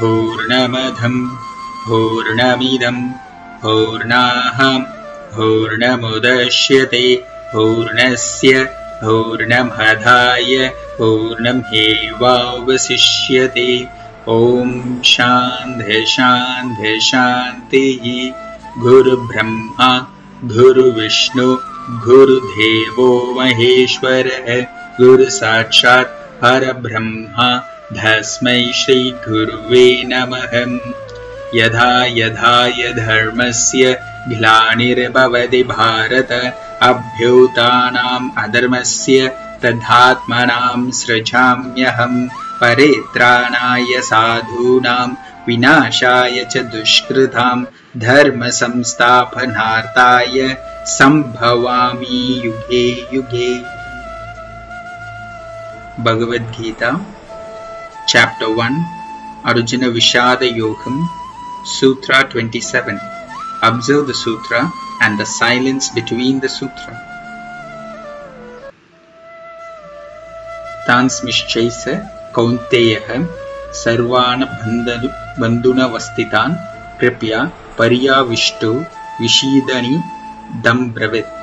पूर्णमधं पूर्णमिदं पूर्णाः पूर्णमुदश्यते पूर्णस्य पूर्णमधाय पूर्णमेवावशिष्यते। ॐ शान्तिः। गुरुब्रह्मा गुरुविष्णु गुरुदेवो महेश्वरः गुरुसाक्षात् परब्रह्मा धस्मै श्रीगुरुवे नमः। यथा यथा धर्मस्य ग्लानिर्भवति भारत अभ्युतानाम् अधर्मस्य तथात्मनां सृजाम्यहम् परित्राणाय साधूनां विनाशाय च दुष्कृतां धर्मसंस्थापनार्थाय सम्भवामि युगे युगे भगवद्गीता चाप्टर् वन् अर्जुनविषादयोगम् सूत्र 27 Observe the sutra and the silence between the sutra. तान्स्मिश्चैस कौन्तेयः सर्वान् बन्धुनवस्थितान् कृपया पर्याविष्टो विषीदनि ब्रवीत्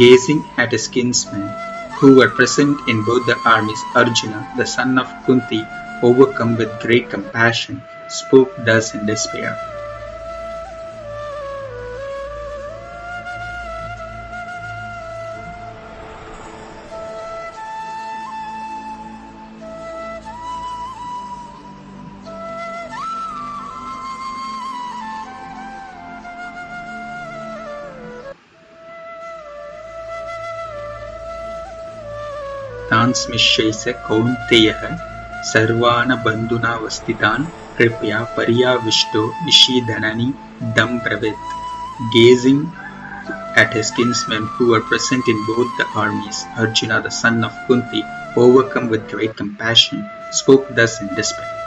Gazing at his kinsmen who were present in both the armies, Arjuna, the son of Kunti, overcome with great compassion, spoke thus in despair. तान्स्मिश्यैष कौन्तेयः सर्वान् बन्धुनावस्थितान् कृपया पर्याविष्टो निशीधननि दम् ब्रवीत् Gazing at his kinsmen who were present in both the armies, Arjuna, the son of Kunti, overcome with great compassion, spoke thus in despair.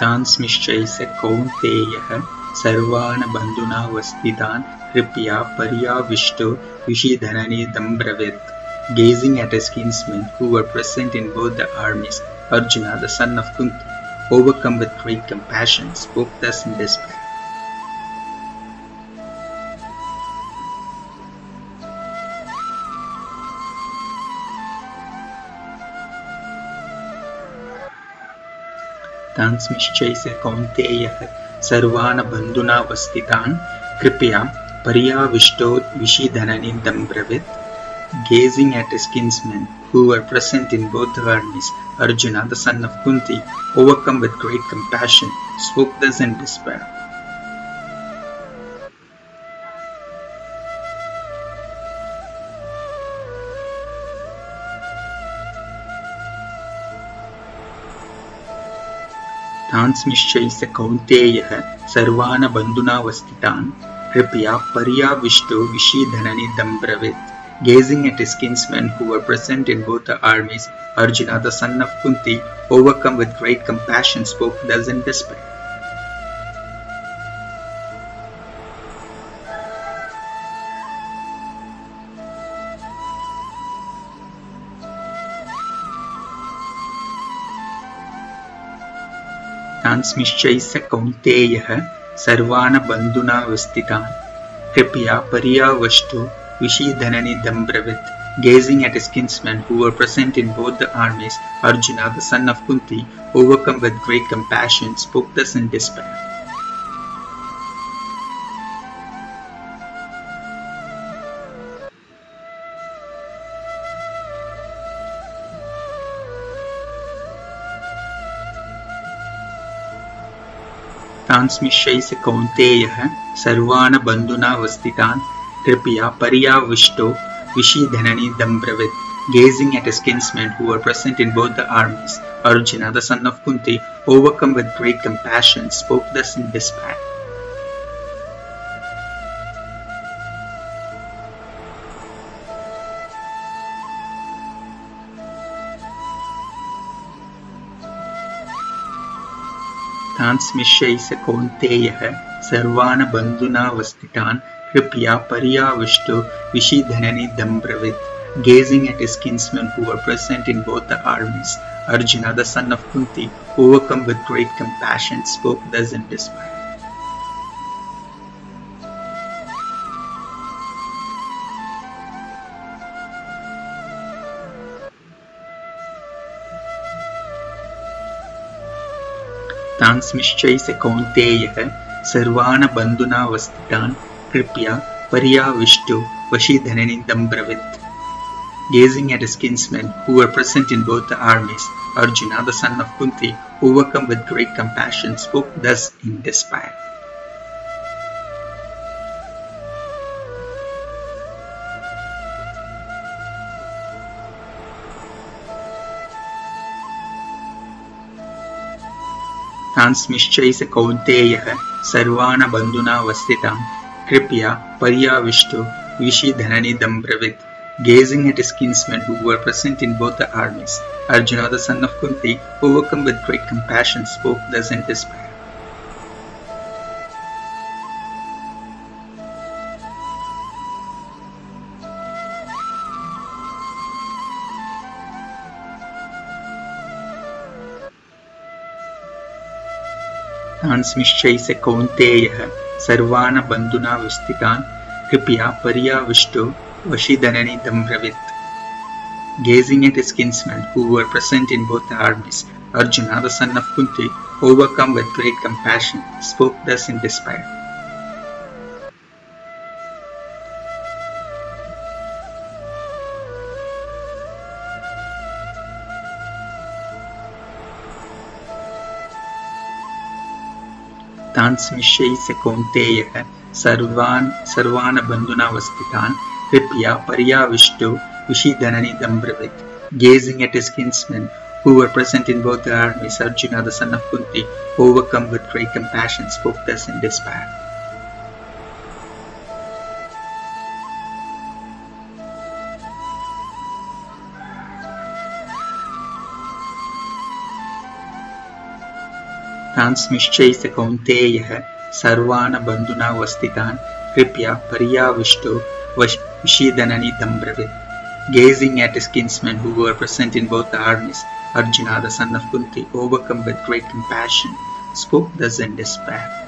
Kaunteya कौन्तेयः। सर्वान् बन्धुना कृपया पर्याविष्टो विषिधनने दम्ब्रवेत्। गेजिङ्ग् at as kinsmen who were present in both the armies Arjuna the son of Kunti overcome with great compassion spoke thus in display कौन्तेय सर्वान् बन्धुना वस्थितान् कृपया पर्याविष्टो विषिधननि दम्ब्रवित् gazing at skins men who are present in both वर्णिस् Arjuna the son of Kunti overcome with great compassion spoke thus in despair तान्स्मिश्चैष कौन्तेयः सर्वान् बन्धुनावस्थितान् कृपया पर्याविष्टो विषीधननि ब्रवीत् Gazing at his kinsmen who were present in both the armies, Arjuna, the son of Kunti, overcome with great compassion, spoke thus in despair. तान्स्मिश्चैष कौन्तेयः सर्वान् बन्धुनावस्थितान् कृपया पर्यावष्टो विषीधननि ब्रवीत् Gazing at his kinsmen who were present in both the armies, Arjuna, the son of Kunti, overcome with great compassion, spoke thus in despair. तान्स्मिश्चैष कौन्तेयः सर्वान् बन्धुनावस्थितान् कृपया पर्याविष्टो विषीधननि ब्रवीत् Gazing at his kinsmen who were present in both the armies, Arjuna, the son of Kunti, overcome with great compassion, spoke thus in despair. तान् स्मिश्यै स कौन्तेयः सर्वान् बन्धुनावस्थितान् कृपया पर्याविष्टो विषीधननिदम्ब्रवीत् Gazing at his kinsmen who were present in both the armies, Arjuna, the son of Kunti, overcome with great compassion, spoke thus in despair. तांस्मिश्चैः कौन्तेयः सर्वान् बन्धुनावस्थितान् कृपया पर्याविष्टो वशीधननिदं ब्रवीत् Gazing at his kinsmen who were present in both the armies, Arjuna, the son of Kunti, overcome with great compassion, spoke thus in despair. तांस्मिश्चैः सर्वान बंधुना वस्थिता कृपया पर्याविष्टो धननी ब्रवीत् Gazing at his kinsmen who were present in both the armies, Arjuna, the son of Kunti, overcome with great compassion, spoke thus in despair. तान्स्मिश्चैः स कौन्तेयः सर्वान् बन्धुना विस्थितान् कृपया पर्याविष्टो वशीधननिदं दम्रवित Gazing at his kinsmen who were present in both the armies, Arjuna, the son of Kunti, overcome with great compassion, spoke thus in despair. तान् स कौन्तेयः सर्वान् सर्वान् बन्धुनावस्थितान् कृपया पर्याविष्टो विषीधननिदं ब्रवीत् Gazing at his kinsmen who were present in both the armies, Arjuna, the son of Kunti, overcome with great compassion, spoke thus in despair. तांस्मिश्चैः स कौन्तेयः सर्वान् बन्धुनावस्थितान् कृपया पर्याविष्टो विषीदननिदं ब्रवीत् Gazing at his kinsmen who were present in both the armies, Arjuna, the son of Kunti, overcome with great compassion, spoke thus in despair.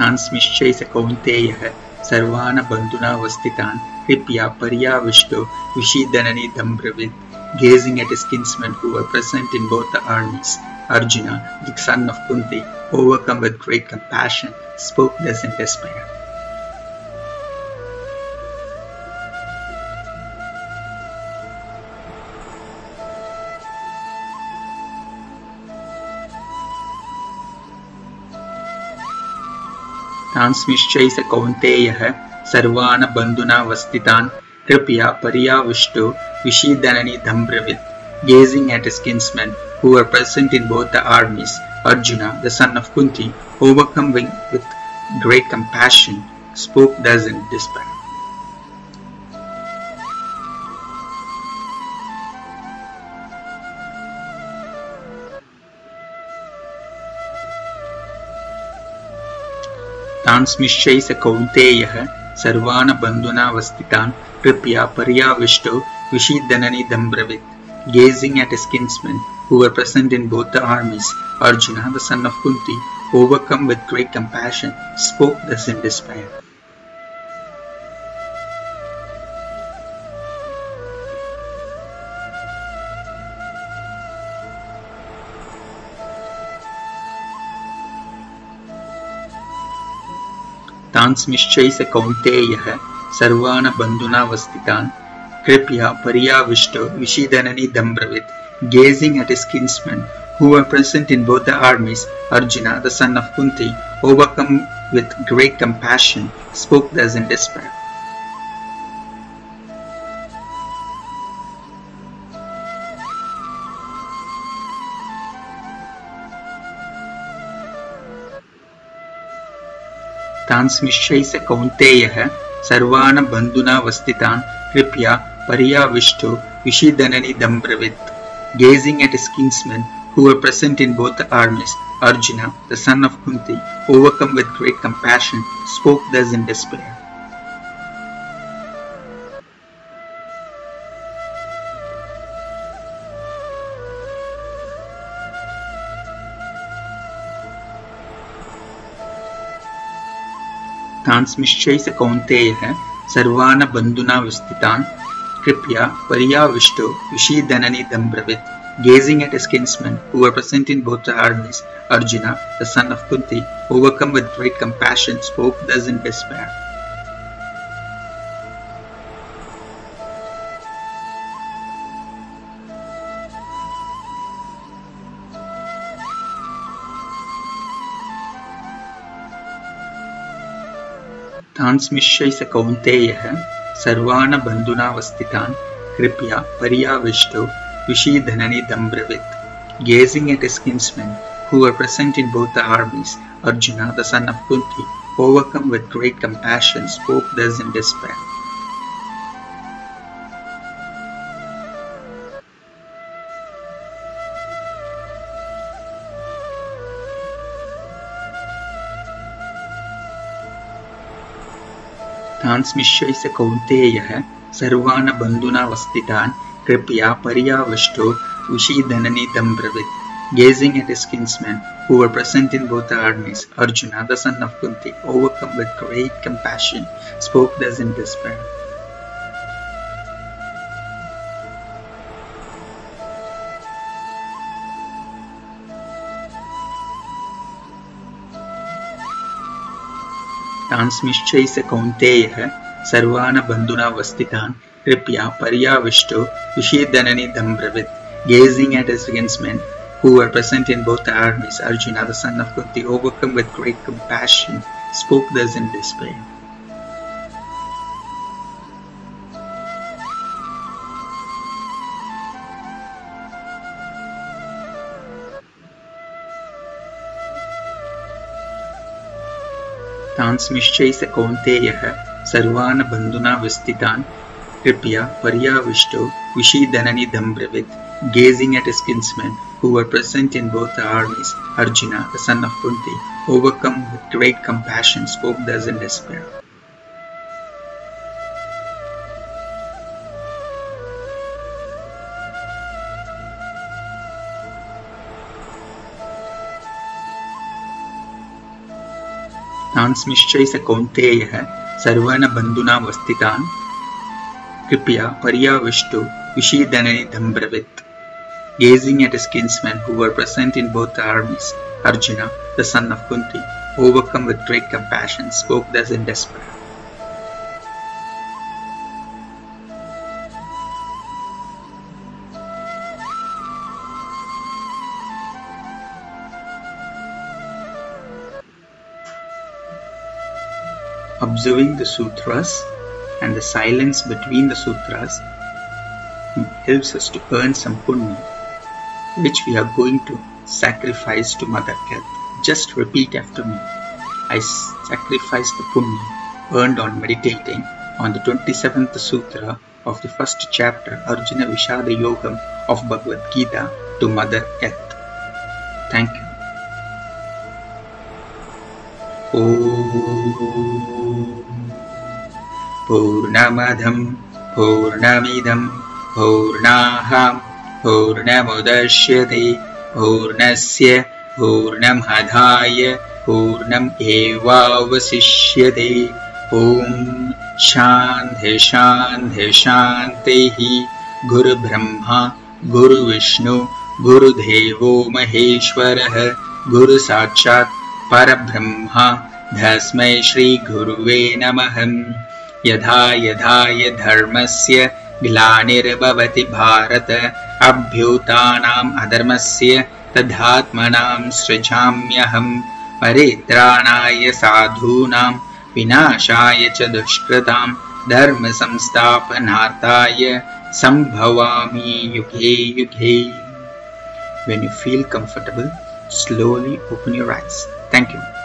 तान्स्मिश्चैः स कौन्तेयः सर्वान् बन्धुनावस्थितान् कृपया पर्याविष्टो विषीदननिदं ब्रवीत् Gazing at his kinsmen who were present in both the armies, Arjuna, the son of Kunti, overcome with great compassion, spoke thus in despair. ट्रांसमिश्चैस कौन्तेयः सर्वान् बन्धुना वस्तितान्। कृपया परियाविष्टु विषीदननि धम्ब्रवित् at at kinsmen who are present in both the armies Arjuna the son of Kunti overcoming with great compassion spoke thus in डिस्पेक्ट् तान्स्मिश्चैः स कौन्तेयः सर्वान् बन्धुना वस्तितान् कृप्या पर्याविष्टो विषीदननि दम्ब्रवित् gazing at his kinsmen who were present in the armies Arjuna the son of Kunti overcome with great compassion spoke thus in despair तांस्मिश्चैस कौन्तेयः सर्वान् बन्धुना वस्तितान् कृपया परियाविष्टो विषीदननि दम्ब्रवित्। Gazing at his kinsmen who are present in both the armies Arjuna the son of Kunti overcome with great compassion spoke thus in despair तान्स्मिश्चैः कौन्तेयः सर्वान् बन्धुना वस्थितान् कृपया पर्याविष्टो विषीदननिदम्ब्रवीत् Gazing at his kinsmen who were present in both the armies, Arjuna, the son of Kunti, overcome with great compassion, spoke thus in despair. तान्स्मिश्चैः कौन्तेयः सर्वान् बन्धुना विस्थितान् कृपया पर्याविष्टो विषीदननिदम्ब्रवीत् Gazing at his kinsmen who were present in both the armies, Arjuna, the son of Kunti, overcome with great compassion, spoke thus in despair. तान्स्मिश्यैष कौन्तेयः सर्वान् बन्धुनावस्थितान् कृपया पर्याविष्टो Vishidhananidambrivit. Gazing at his kinsmen who were present in both the armies, Arjuna, the son of Kunti, overcome with great compassion, spoke thus in despair. तान्स्मिश्यैष कौन्तेयः सर्वान् बंधुना वस्थितान् कृपया पर्यावष्टो उशीदननी ब्रवीत् Gazing at his kinsmen who were present in both armies, Arjuna, the son of Kunti, overcome with great compassion, spoke thus in despair. तांस्मिश्चैः कौन्तेयः सर्वान् बन्धुना वस्थितान् कृपया पर्याविष्टो विषीदननिदम्ब्रवीत् Gazing at his kinsmen who were present in both armies, Arjuna, the son of Kunti, overcome with great compassion, spoke thus in despair. तान्स्मिश्चैः कौन्तेयः सर्वान् बन्धुना विस्थितान् कृपया पर्याविष्टो विषीदननिदम्ब्रवीत् Gazing at his kinsmen who were present in both the armies, Arjuna, the son of Kunti, overcome with great compassion, spoke thus in despair. संस्मिश्चय से कौंतेय सर्वण बंधुना वस्तिता कृपया परिया विष्टु विषीदनि gazing at skins men who were present in both armies Arjuna the son of Kunti overcome with great compassion spoke thus in desperate Observing the sutras and the silence between the sutras helps us to earn some punya which we are going to sacrifice to Mother Earth. Just repeat after me. I sacrifice the punya earned on meditating on the 27th sutra of the first chapter Arjuna Vishada Yogam of Bhagavad Gita to Mother Earth. Thank you. पूर्णमधं पूर्णमिदं पूर्णाहाम् पूर्णमुदश्यते पूर्णस्य पूर्णमधाय पूर्णम् एवावशिष्यते। ॐ शान्ति शान्ति शान्तिः। गुरुब्रह्मा गुरुविष्णु गुरुदेवो महेश्वरः गुरुसाक्षात् परब्रह्मा धस्मै श्रीगुरुवे नमः यथा यथा धर्मस्य ग्लानिर्भवति भारत अभ्युतानाम् अधर्मस्य तदात्मनां सृजाम्यहम् परित्राणाय साधूनां विनाशाय च दुष्कृतां धर्मसंस्थापनार्थाय सम्भवामि युगे युगे When you feel comfortable, slowly open your eyes. Thank you.